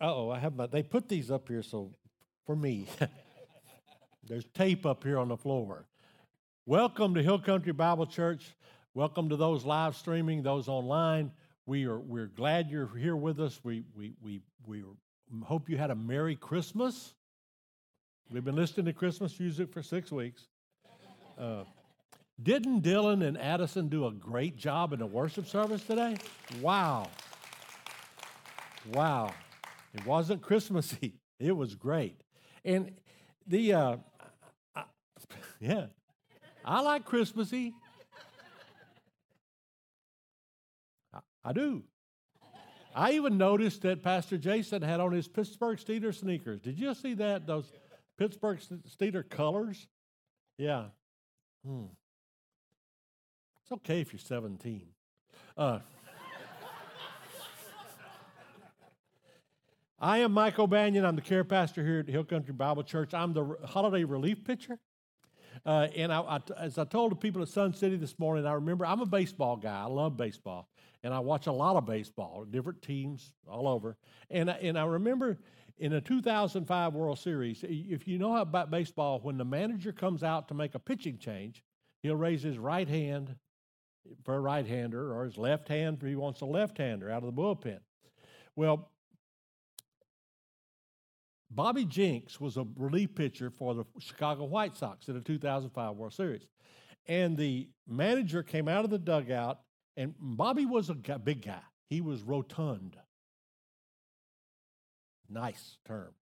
Oh, I have my. They put these up here so for me. There's tape up here on the floor. Welcome to Hill Country Bible Church. Welcome to those live streaming, those online. We are we're glad you're here with us. We we we we hope you had a Merry Christmas. We've been listening to Christmas music for six weeks. Uh, didn't Dylan and Addison do a great job in the worship service today? Wow. Wow. It wasn't Christmassy. It was great. And the, uh, I, yeah, I like Christmassy. I, I do. I even noticed that Pastor Jason had on his Pittsburgh Steeler sneakers. Did you see that? Those Pittsburgh Steeler colors? Yeah. Hmm. It's okay if you're 17. Uh, I am Michael Banyan. I'm the care pastor here at Hill Country Bible Church. I'm the holiday relief pitcher. Uh, and I, I, as I told the people at Sun City this morning, I remember I'm a baseball guy. I love baseball. And I watch a lot of baseball, different teams all over. And, and I remember in the 2005 World Series, if you know about baseball, when the manager comes out to make a pitching change, he'll raise his right hand for a right hander or his left hand if he wants a left hander out of the bullpen. Well, Bobby Jenks was a relief pitcher for the Chicago White Sox in the 2005 World Series. And the manager came out of the dugout, and Bobby was a big guy. He was rotund. Nice term.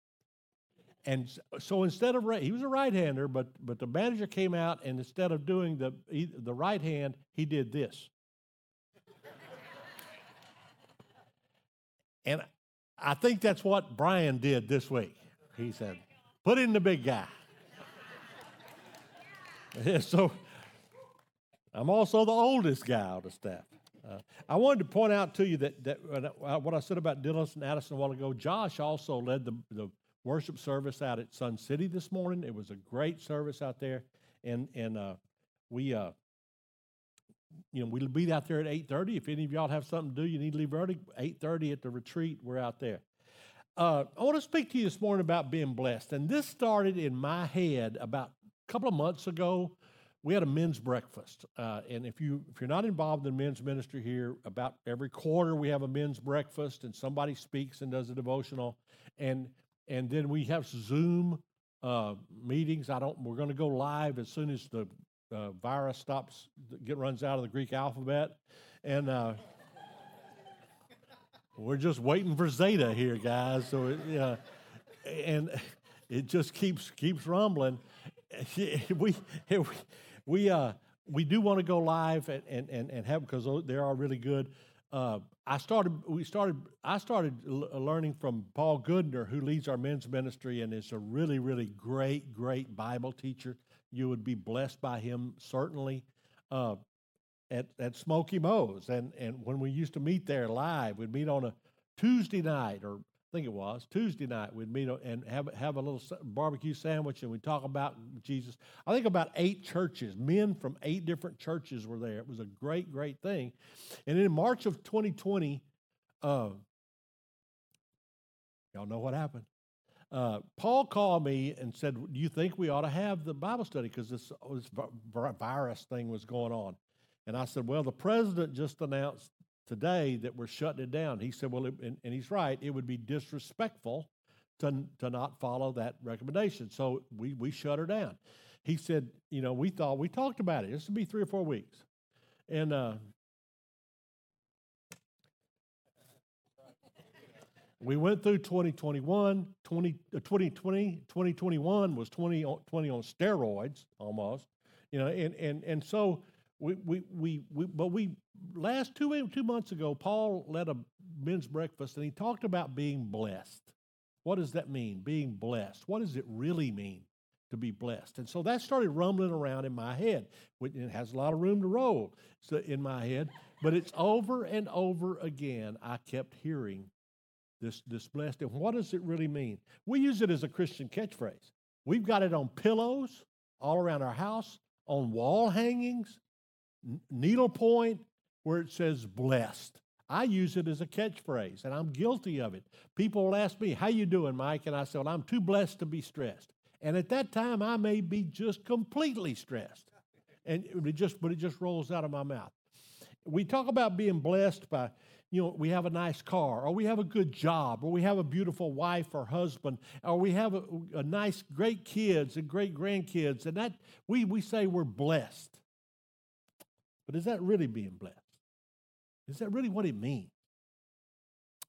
And so instead of he was a right-hander, but but the manager came out and instead of doing the the right hand, he did this. and I think that's what Brian did this week. He said, Put in the big guy. Yeah, so I'm also the oldest guy on the staff. Uh, I wanted to point out to you that, that uh, what I said about Dylan and Addison a while ago, Josh also led the, the worship service out at Sun City this morning. It was a great service out there. And, and uh, we, uh, you know, we'll be out there at 8.30. If any of y'all have something to do, you need to leave early, 8.30 at the retreat, we're out there. Uh, I want to speak to you this morning about being blessed. And this started in my head about a couple of months ago. We had a men's breakfast. Uh, and if, you, if you're not involved in men's ministry here, about every quarter we have a men's breakfast and somebody speaks and does a devotional. And, and then we have Zoom uh, meetings. I don't, we're going to go live as soon as the uh, virus stops, get runs out of the Greek alphabet. And, uh, we're just waiting for Zeta here, guys. So, it, yeah, and it just keeps keeps rumbling. We we uh we do want to go live and and and have because they are really good. Uh, I started we started I started learning from Paul Goodner, who leads our men's ministry and is a really really great great Bible teacher. You would be blessed by him certainly. Uh, at, at Smokey Mo's. And, and when we used to meet there live, we'd meet on a Tuesday night, or I think it was Tuesday night, we'd meet and have, have a little barbecue sandwich and we'd talk about Jesus. I think about eight churches, men from eight different churches were there. It was a great, great thing. And in March of 2020, uh, y'all know what happened. Uh, Paul called me and said, Do you think we ought to have the Bible study? Because this, this virus thing was going on. And I said, Well, the president just announced today that we're shutting it down. He said, Well, it, and, and, he's right, it would be disrespectful to, to not follow that recommendation. So we, we shut her down. He said, You know, we thought, we talked about it. This would be three or four weeks. And, uh, we went through 2021, 20, uh, 2020, 2021 was 20, 20 on steroids almost, you know, and, and, and so we, we, we, we, but we, last two, two months ago, Paul led a men's breakfast, and he talked about being blessed. What does that mean, being blessed? What does it really mean to be blessed? And so that started rumbling around in my head. It has a lot of room to roll in my head, but it's over and over again. I kept hearing this, this blessed. And what does it really mean? We use it as a Christian catchphrase. We've got it on pillows all around our house, on wall hangings, needlepoint, where it says blessed. I use it as a catchphrase, and I'm guilty of it. People will ask me, "How you doing, Mike?" And I say, "Well, I'm too blessed to be stressed." And at that time, I may be just completely stressed, and it just but it just rolls out of my mouth. We talk about being blessed by, you know, we have a nice car, or we have a good job, or we have a beautiful wife or husband, or we have a, a nice, great kids and great grandkids, and that we we say we're blessed. But is that really being blessed? Is that really what it means?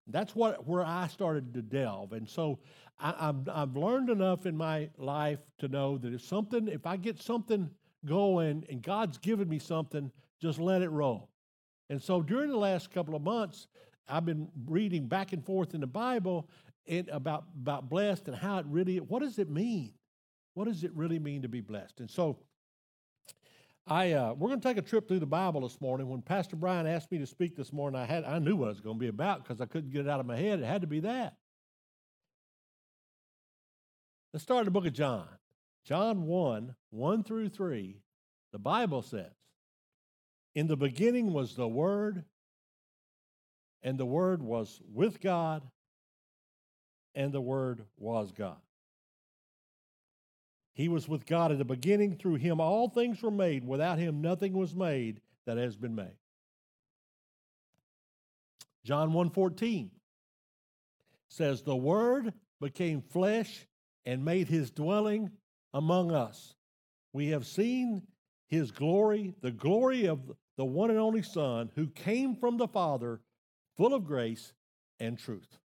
That's what where I started to delve, and so I, have I've learned enough in my life to know that if something, if I get something going, and God's given me something, just let it roll. And so during the last couple of months, I've been reading back and forth in the Bible and about about blessed and how it really. What does it mean? What does it really mean to be blessed? And so I uh, we're going to take a trip through the Bible this morning. When Pastor Brian asked me to speak this morning, I had I knew what it was going to be about because I couldn't get it out of my head. It had to be that. Let's start the book of John. John 1, 1 through 3, the Bible says, In the beginning was the Word, and the Word was with God, and the Word was God. He was with God at the beginning. Through him all things were made. Without him nothing was made that has been made. John 1:14 says the word became flesh and made his dwelling among us. We have seen his glory, the glory of the one and only Son who came from the Father, full of grace and truth.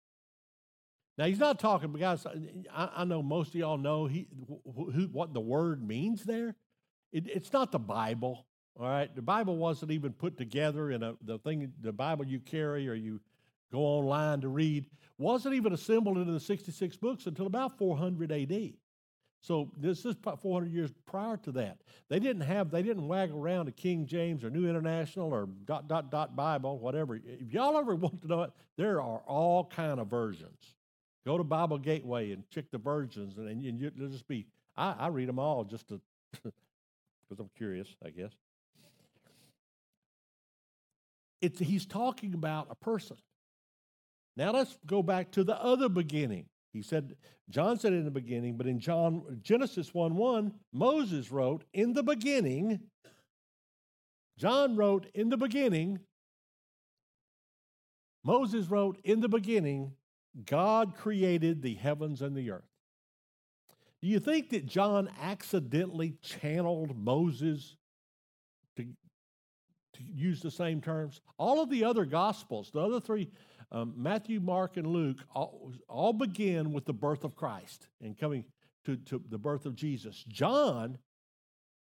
Now he's not talking because I, I know most of y'all know he, who, what the word means there. It, it's not the Bible, all right. The Bible wasn't even put together in a the thing the Bible you carry or you go online to read wasn't even assembled into the 66 books until about 400 AD. So this is 400 years prior to that. They didn't have, they didn't waggle around a King James or New International or dot dot dot Bible, whatever. If y'all ever want to know it, there are all kind of versions. Go to Bible Gateway and check the versions, and, and you, will just be. I, I read them all just to because I'm curious, I guess. It's, he's talking about a person. Now let's go back to the other beginning. He said, John said in the beginning, but in John Genesis 1 1, Moses wrote, In the beginning, John wrote, In the beginning, Moses wrote, In the beginning, God created the heavens and the earth. Do you think that John accidentally channeled Moses to, to use the same terms? All of the other gospels, the other three, um, Matthew, Mark, and Luke, all, all begin with the birth of Christ and coming to, to the birth of Jesus. John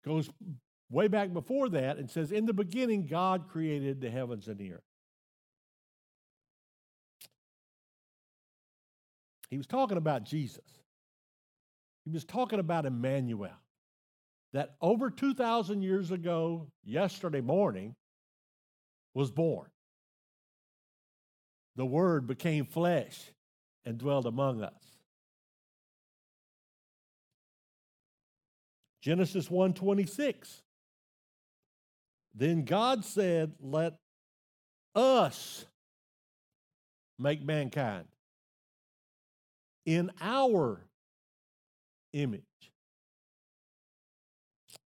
goes way back before that and says, In the beginning, God created the heavens and the earth. He was talking about Jesus. He was talking about Emmanuel. That over 2,000 years ago, yesterday morning, was born. The Word became flesh and dwelled among us. Genesis 1:26 Then God said, "Let us make mankind in our image,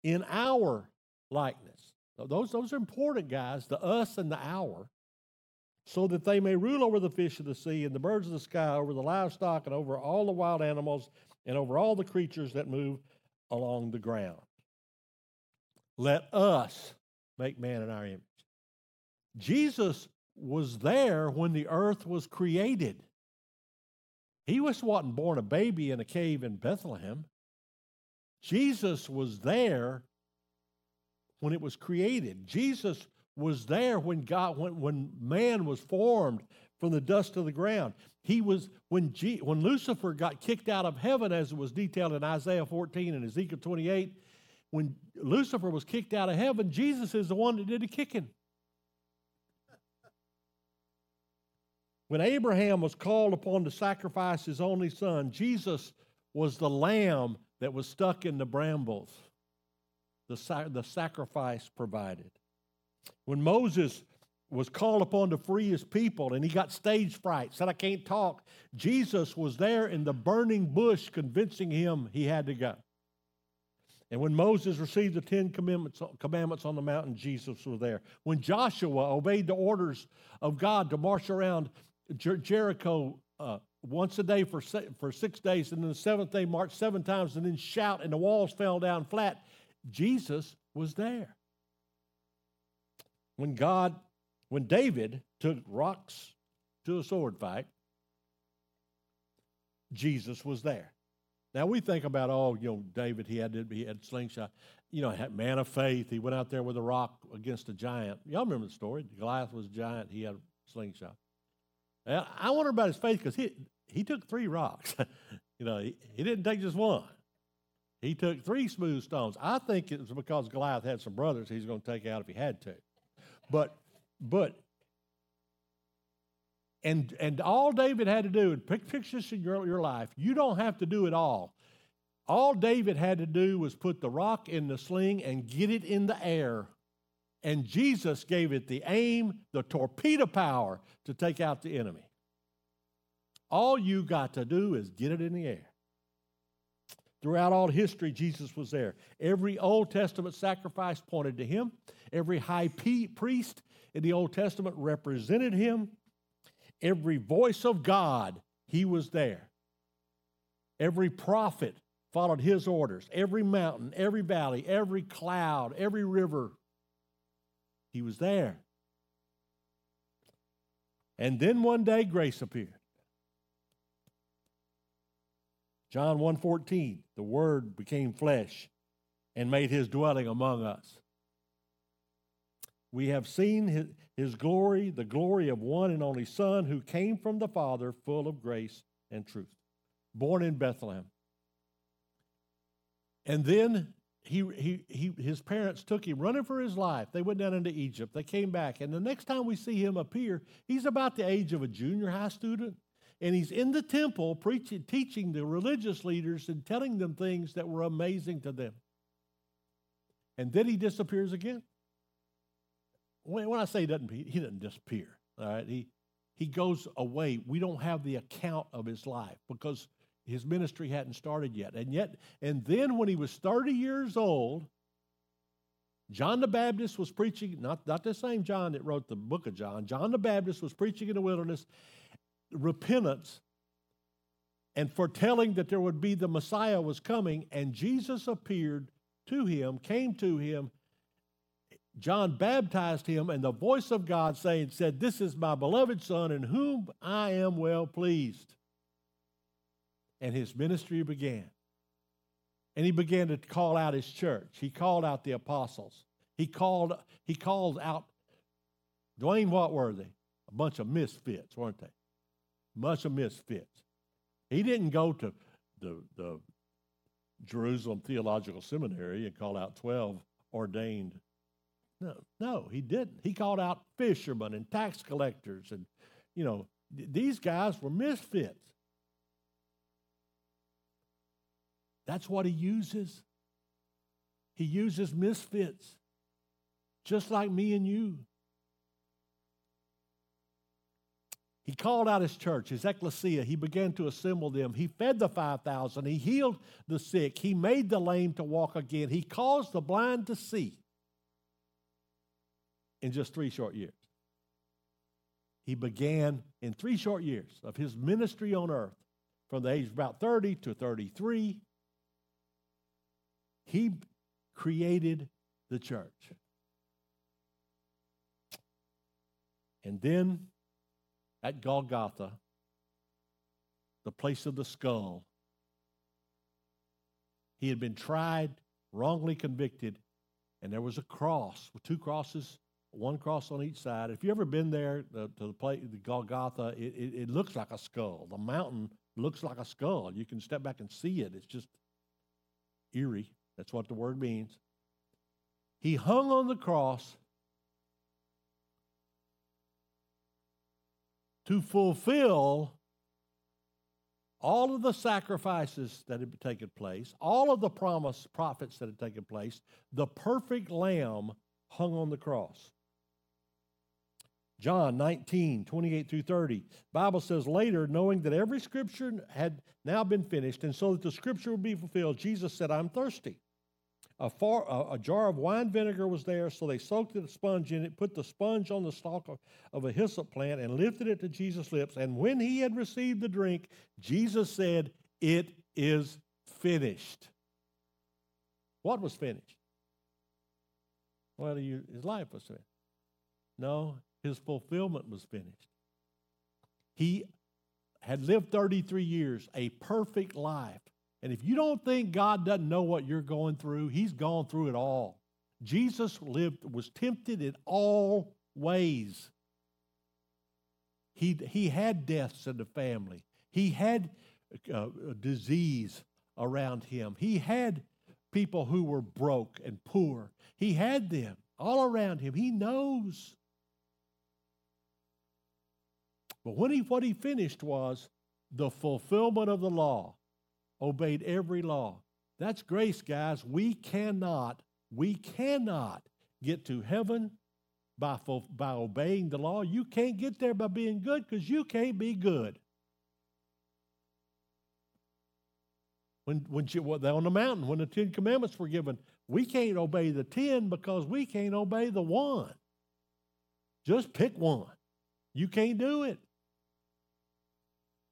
in our likeness. those, those are important, guys, the us and the our, so that they may rule over the fish of the sea and the birds of the sky, over the livestock and over all the wild animals and over all the creatures that move along the ground. Let us make man in our image. Jesus was there when the earth was created. He was wasn't born a baby in a cave in Bethlehem. Jesus was there when it was created. Jesus was there when God when, when man was formed from the dust of the ground. He was when G, when Lucifer got kicked out of heaven, as it was detailed in Isaiah 14 and Ezekiel 28. When Lucifer was kicked out of heaven, Jesus is the one that did the kicking. When Abraham was called upon to sacrifice his only son, Jesus was the lamb that was stuck in the brambles, the, the sacrifice provided. When Moses was called upon to free his people and he got stage fright, said, I can't talk, Jesus was there in the burning bush convincing him he had to go. And when Moses received the Ten Commandments, commandments on the mountain, Jesus was there. When Joshua obeyed the orders of God to march around Jer- Jericho uh, once a day for, se- for six days, and then the seventh day march seven times, and then shout, and the walls fell down flat, Jesus was there. When God, when David took rocks to a sword fight, Jesus was there. Now we think about, oh, you know, David, he had he had slingshot, you know, man of faith. He went out there with a rock against a giant. Y'all remember the story? Goliath was a giant. He had a slingshot. I wonder about his faith because he he took three rocks. you know, he, he didn't take just one. He took three smooth stones. I think it was because Goliath had some brothers he's going to take out if he had to. But but and and all David had to do, and pick pictures in your, your life, you don't have to do it all. All David had to do was put the rock in the sling and get it in the air. And Jesus gave it the aim, the torpedo power to take out the enemy. All you got to do is get it in the air. Throughout all history, Jesus was there. Every Old Testament sacrifice pointed to him. Every high priest in the Old Testament represented him. Every voice of God, he was there. Every prophet followed his orders. Every mountain, every valley, every cloud, every river, he was there. And then one day grace appeared. John 1:14, the word became flesh and made his dwelling among us. We have seen his, his glory, the glory of one and only Son who came from the Father, full of grace and truth, born in Bethlehem. And then he, he, he, his parents took him running for his life. They went down into Egypt. They came back. And the next time we see him appear, he's about the age of a junior high student and he's in the temple preaching, teaching the religious leaders and telling them things that were amazing to them. And then he disappears again. When, when I say he doesn't, he doesn't disappear. All right, he he goes away. We don't have the account of his life because his ministry hadn't started yet. And yet, and then when he was 30 years old, John the Baptist was preaching, not, not the same John that wrote the book of John. John the Baptist was preaching in the wilderness, repentance and foretelling that there would be the Messiah was coming, and Jesus appeared to him, came to him. John baptized him, and the voice of God saying, said, This is my beloved Son, in whom I am well pleased. And his ministry began. And he began to call out his church. He called out the apostles. He called, he called out Dwayne, what were they? A bunch of misfits, weren't they? bunch of misfits. He didn't go to the, the Jerusalem Theological Seminary and call out 12 ordained. No, no, he didn't. He called out fishermen and tax collectors, and, you know, th- these guys were misfits. That's what he uses. He uses misfits, just like me and you. He called out his church, his ecclesia. He began to assemble them. He fed the 5,000. He healed the sick. He made the lame to walk again. He caused the blind to see in just three short years. He began in three short years of his ministry on earth, from the age of about 30 to 33. He created the church. And then at Golgotha, the place of the skull. He had been tried, wrongly convicted, and there was a cross with two crosses one cross on each side. If you've ever been there the, to the place, the Golgotha, it, it, it looks like a skull. The mountain looks like a skull. You can step back and see it. It's just eerie. That's what the word means. He hung on the cross to fulfill all of the sacrifices that had taken place, all of the promised prophets that had taken place, the perfect lamb hung on the cross. John 19, 28 through 30. Bible says later, knowing that every scripture had now been finished, and so that the scripture would be fulfilled, Jesus said, I'm thirsty. A, far, a, a, jar of wine vinegar was there, so they soaked the sponge in it, put the sponge on the stalk of, of a hyssop plant, and lifted it to Jesus' lips. And when he had received the drink, Jesus said, It is finished. What was finished? Well, his life was finished. No, his fulfillment was finished. He had lived 33 years, a perfect life. And if you don't think God doesn't know what you're going through, he's gone through it all. Jesus lived was tempted in all ways. He, he had deaths in the family. He had uh, disease around him. He had people who were broke and poor. He had them all around him. He knows. But when he, what he finished was the fulfillment of the law, obeyed every law. That's grace, guys. We cannot, we cannot get to heaven by, by obeying the law. You can't get there by being good because you can't be good. When, when you, on the mountain, when the Ten Commandments were given, we can't obey the ten because we can't obey the one. Just pick one. You can't do it.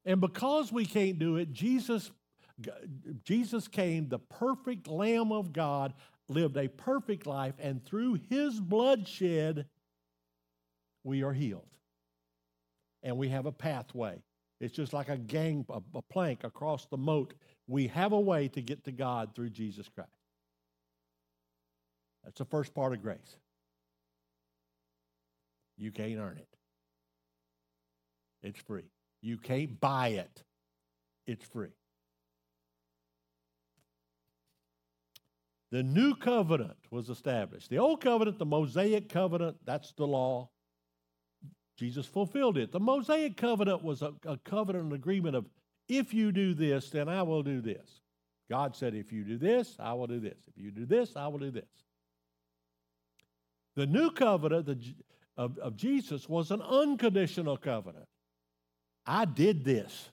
And because we can't do it, Jesus, Jesus came, the perfect Lamb of God, lived a perfect life, and through his bloodshed, we are healed. And we have a pathway. It's just like a gang, a, a plank across the moat. We have a way to get to God through Jesus Christ. That's the first part of grace. You can't earn it. It's free. You can't buy it, it's free. The new covenant was established. The old covenant, the Mosaic covenant, that's the law. Jesus fulfilled it. The Mosaic covenant was a, a covenant, an agreement of if you do this, then I will do this. God said, if you do this, I will do this. If you do this, I will do this. The new covenant of, of Jesus was an unconditional covenant. I did this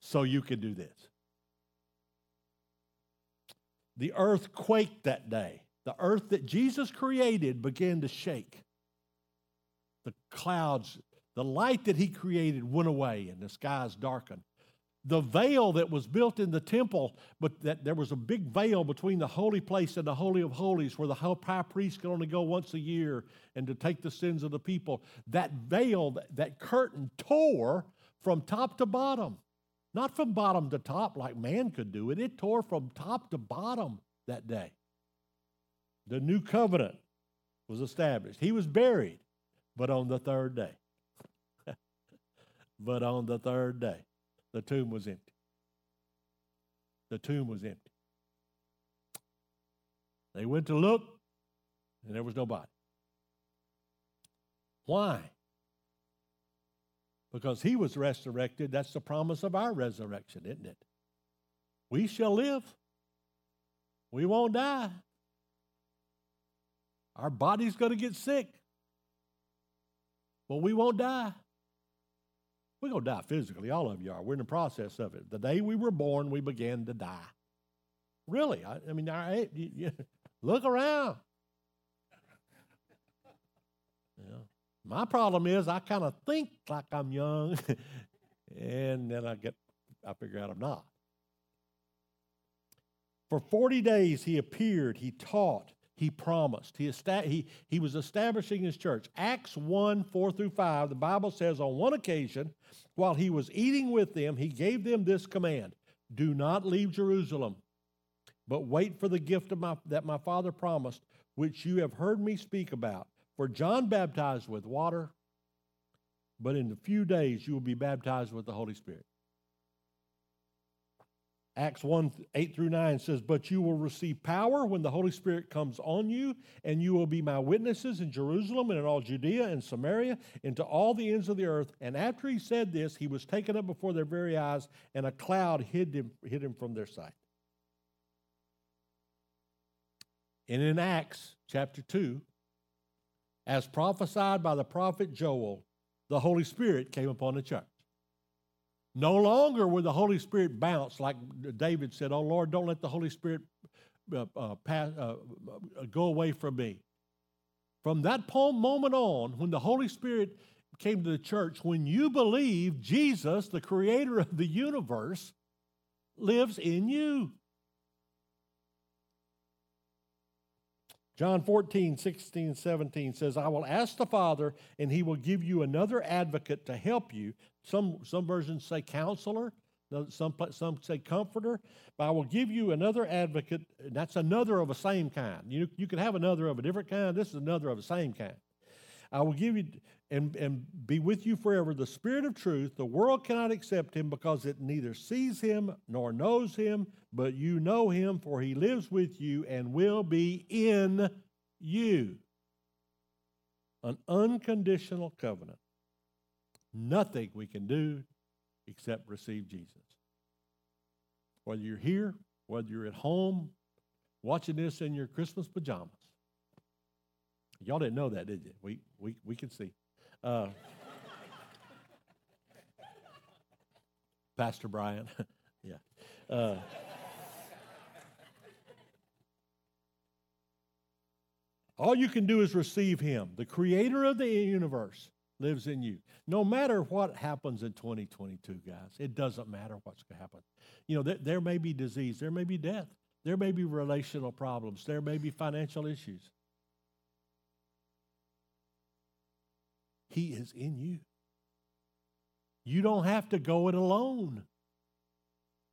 so you can do this. The earth quaked that day. The earth that Jesus created began to shake. The clouds, the light that he created went away and the skies darkened the veil that was built in the temple, but that there was a big veil between the holy place and the holy of holies, where the high priest could only go once a year and to take the sins of the people. That veil, that curtain tore from top to bottom, not from bottom to top like man could do it. It tore from top to bottom that day. The new covenant was established. He was buried, but on the third day. but on the third day the tomb was empty. The tomb was empty. They went to look, and there was nobody. Why? Because he was resurrected. That's the promise of our resurrection, isn't it? We shall live. We won't die. Our body's going to get sick, but we won't die. We're going to die physically. All of you are. We're in the process of it. The day we were born, we began to die. Really? I, I mean, you, you, look around. Yeah. My problem is I kind of think like I'm young, and then I get, I figure out I'm not. For 40 days he appeared, he taught, he promised. He, esta- he, he was establishing his church. Acts 1 4 through 5, the Bible says, on one occasion, while he was eating with them, he gave them this command Do not leave Jerusalem, but wait for the gift of my, that my Father promised, which you have heard me speak about. For John baptized with water, but in a few days you will be baptized with the Holy Spirit. Acts 1 8 through 9 says, But you will receive power when the Holy Spirit comes on you, and you will be my witnesses in Jerusalem and in all Judea and Samaria, and to all the ends of the earth. And after he said this, he was taken up before their very eyes, and a cloud hid him, hid him from their sight. And in Acts chapter 2, as prophesied by the prophet Joel, the Holy Spirit came upon the church. No longer will the Holy Spirit bounce like David said, Oh Lord, don't let the Holy Spirit uh, uh, pass, uh, uh go away from me. From that moment on, when the Holy Spirit came to the church, when you believe Jesus, the creator of the universe, lives in you. John 14, 16, 17 says, I will ask the Father, and he will give you another advocate to help you. Some, some versions say counselor, some, some say comforter, but I will give you another advocate, that's another of the same kind. You, you can have another of a different kind, this is another of the same kind. I will give you and, and be with you forever the Spirit of truth. The world cannot accept him because it neither sees him nor knows him, but you know him, for he lives with you and will be in you. An unconditional covenant. Nothing we can do except receive Jesus. Whether you're here, whether you're at home, watching this in your Christmas pajamas. Y'all didn't know that, did you? We, we, we can see. Uh, Pastor Brian. yeah. Uh, all you can do is receive Him. The creator of the universe lives in you. No matter what happens in 2022, guys, it doesn't matter what's going to happen. You know, there, there may be disease, there may be death, there may be relational problems, there may be financial issues. He is in you. You don't have to go it alone.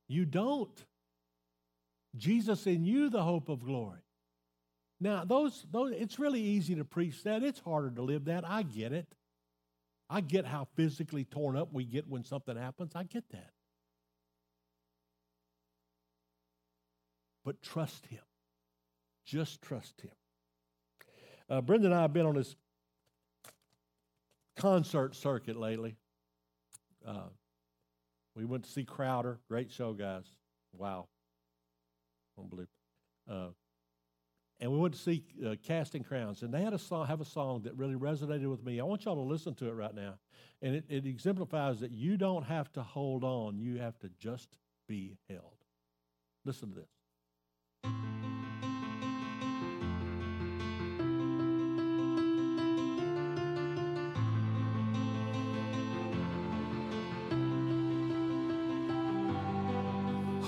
You don't. Jesus in you, the hope of glory. Now, those, those, it's really easy to preach that. It's harder to live that. I get it. I get how physically torn up we get when something happens. I get that. But trust Him. Just trust Him. Uh, Brenda and I have been on this concert circuit lately. Uh, we went to see Crowder. Great show, guys. Wow. Unbelievable. Uh, and we went to see uh, Casting Crowns, and they had a song, have a song that really resonated with me. I want y'all to listen to it right now, and it, it exemplifies that you don't have to hold on; you have to just be held. Listen to this.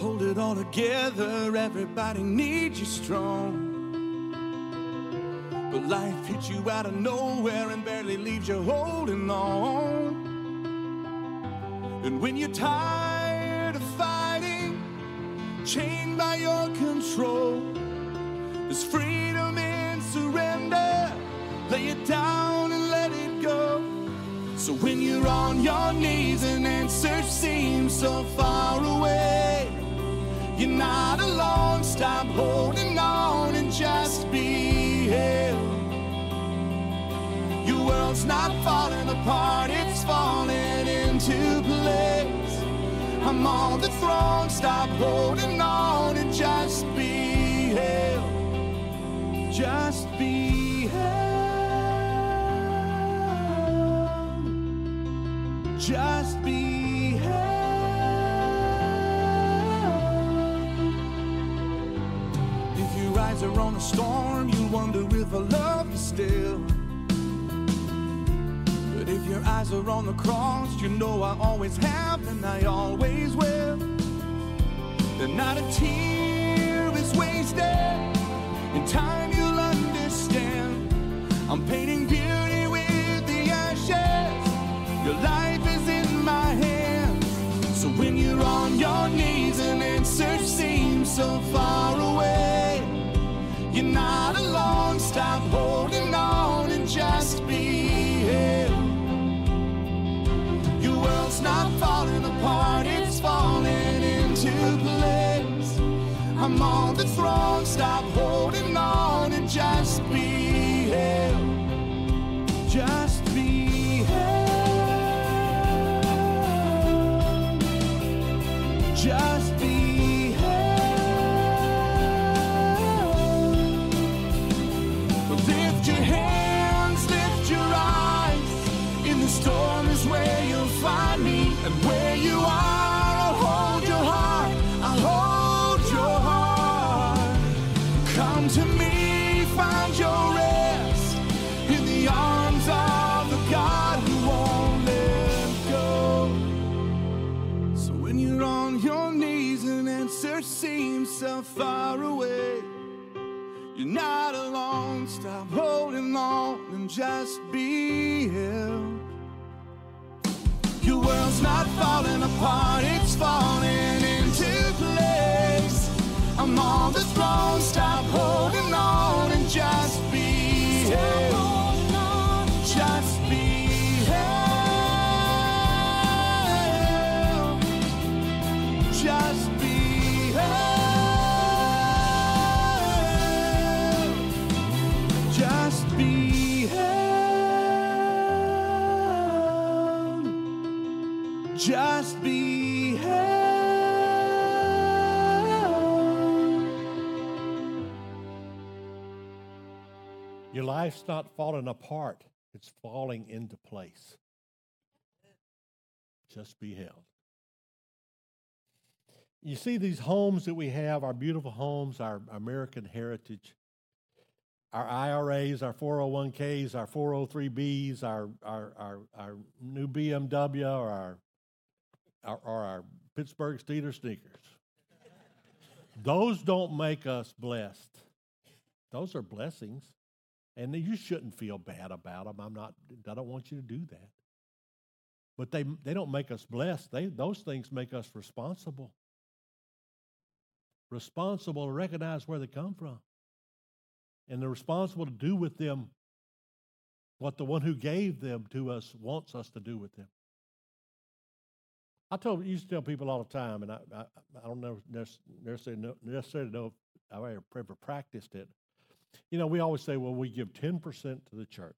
Hold it all together, everybody needs you strong. But life hits you out of nowhere and barely leaves you holding on. And when you're tired of fighting, chained by your control, there's freedom in surrender. Lay it down and let it go. So when you're on your knees and answers seem so far away. You're not alone. Stop holding on and just be held. Your world's not falling apart, it's falling into place. I'm on the throne. Stop holding on and just be held. Just be if I love you still. But if your eyes are on the cross, you know I always have and I always will. That not a tear is wasted. In time you'll understand. I'm painting beauty with the ashes. Your life is in my hands. So when you're on your knees and answers seem so far away stop holding on and just be here. Your world's not falling apart, it's falling into place. I'm on the throne, stop holding on and just be on and just be held. Your world's not falling apart, it's falling life's not falling apart, it's falling into place. Just be held. You see, these homes that we have, our beautiful homes, our American heritage, our IRAs, our 401ks, our 403bs, our, our, our, our new BMW, or our, our, or our Pittsburgh Steelers sneakers. Those don't make us blessed. Those are blessings. And you shouldn't feel bad about them. I'm not, I don't want you to do that. But they, they don't make us blessed. They, those things make us responsible. Responsible to recognize where they come from. And they're responsible to do with them what the one who gave them to us wants us to do with them. I told used to tell people all the time, and I, I, I don't know necessarily know, necessarily know if I ever, ever practiced it. You know, we always say, well, we give 10% to the church.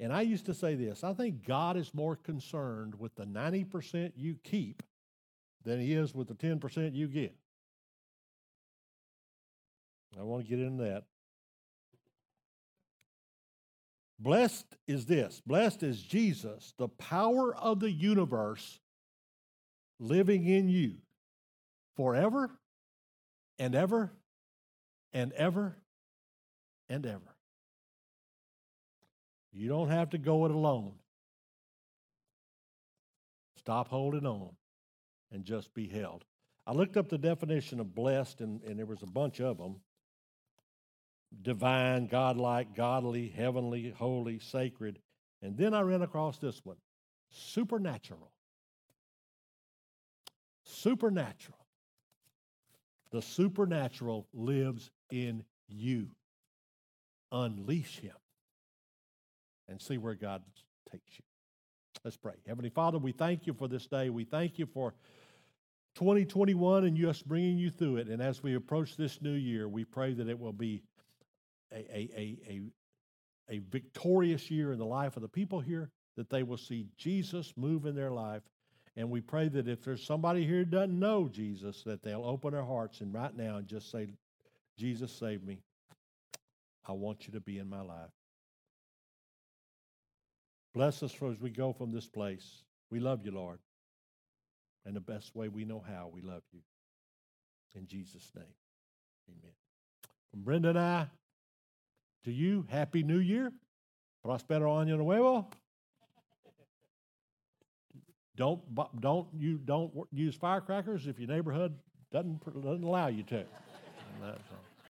And I used to say this I think God is more concerned with the 90% you keep than he is with the 10% you get. I want to get into that. Blessed is this blessed is Jesus, the power of the universe living in you forever and ever and ever and ever. You don't have to go it alone. Stop holding on and just be held. I looked up the definition of blessed, and, and there was a bunch of them divine, godlike, godly, heavenly, holy, sacred. And then I ran across this one supernatural. Supernatural. The supernatural lives in you. Unleash him and see where God takes you. Let's pray. Heavenly Father, we thank you for this day. We thank you for 2021 and us bringing you through it. And as we approach this new year, we pray that it will be a, a, a, a, a victorious year in the life of the people here, that they will see Jesus move in their life. And we pray that if there's somebody here who doesn't know Jesus, that they'll open their hearts and right now and just say, Jesus, save me. I want you to be in my life. Bless us for as we go from this place. We love you, Lord. And the best way we know how, we love you. In Jesus' name, amen. From Brenda and I to you, Happy New Year. Prospero año nuevo. Don't, don't, you don't use firecrackers if your neighborhood doesn't, doesn't allow you to.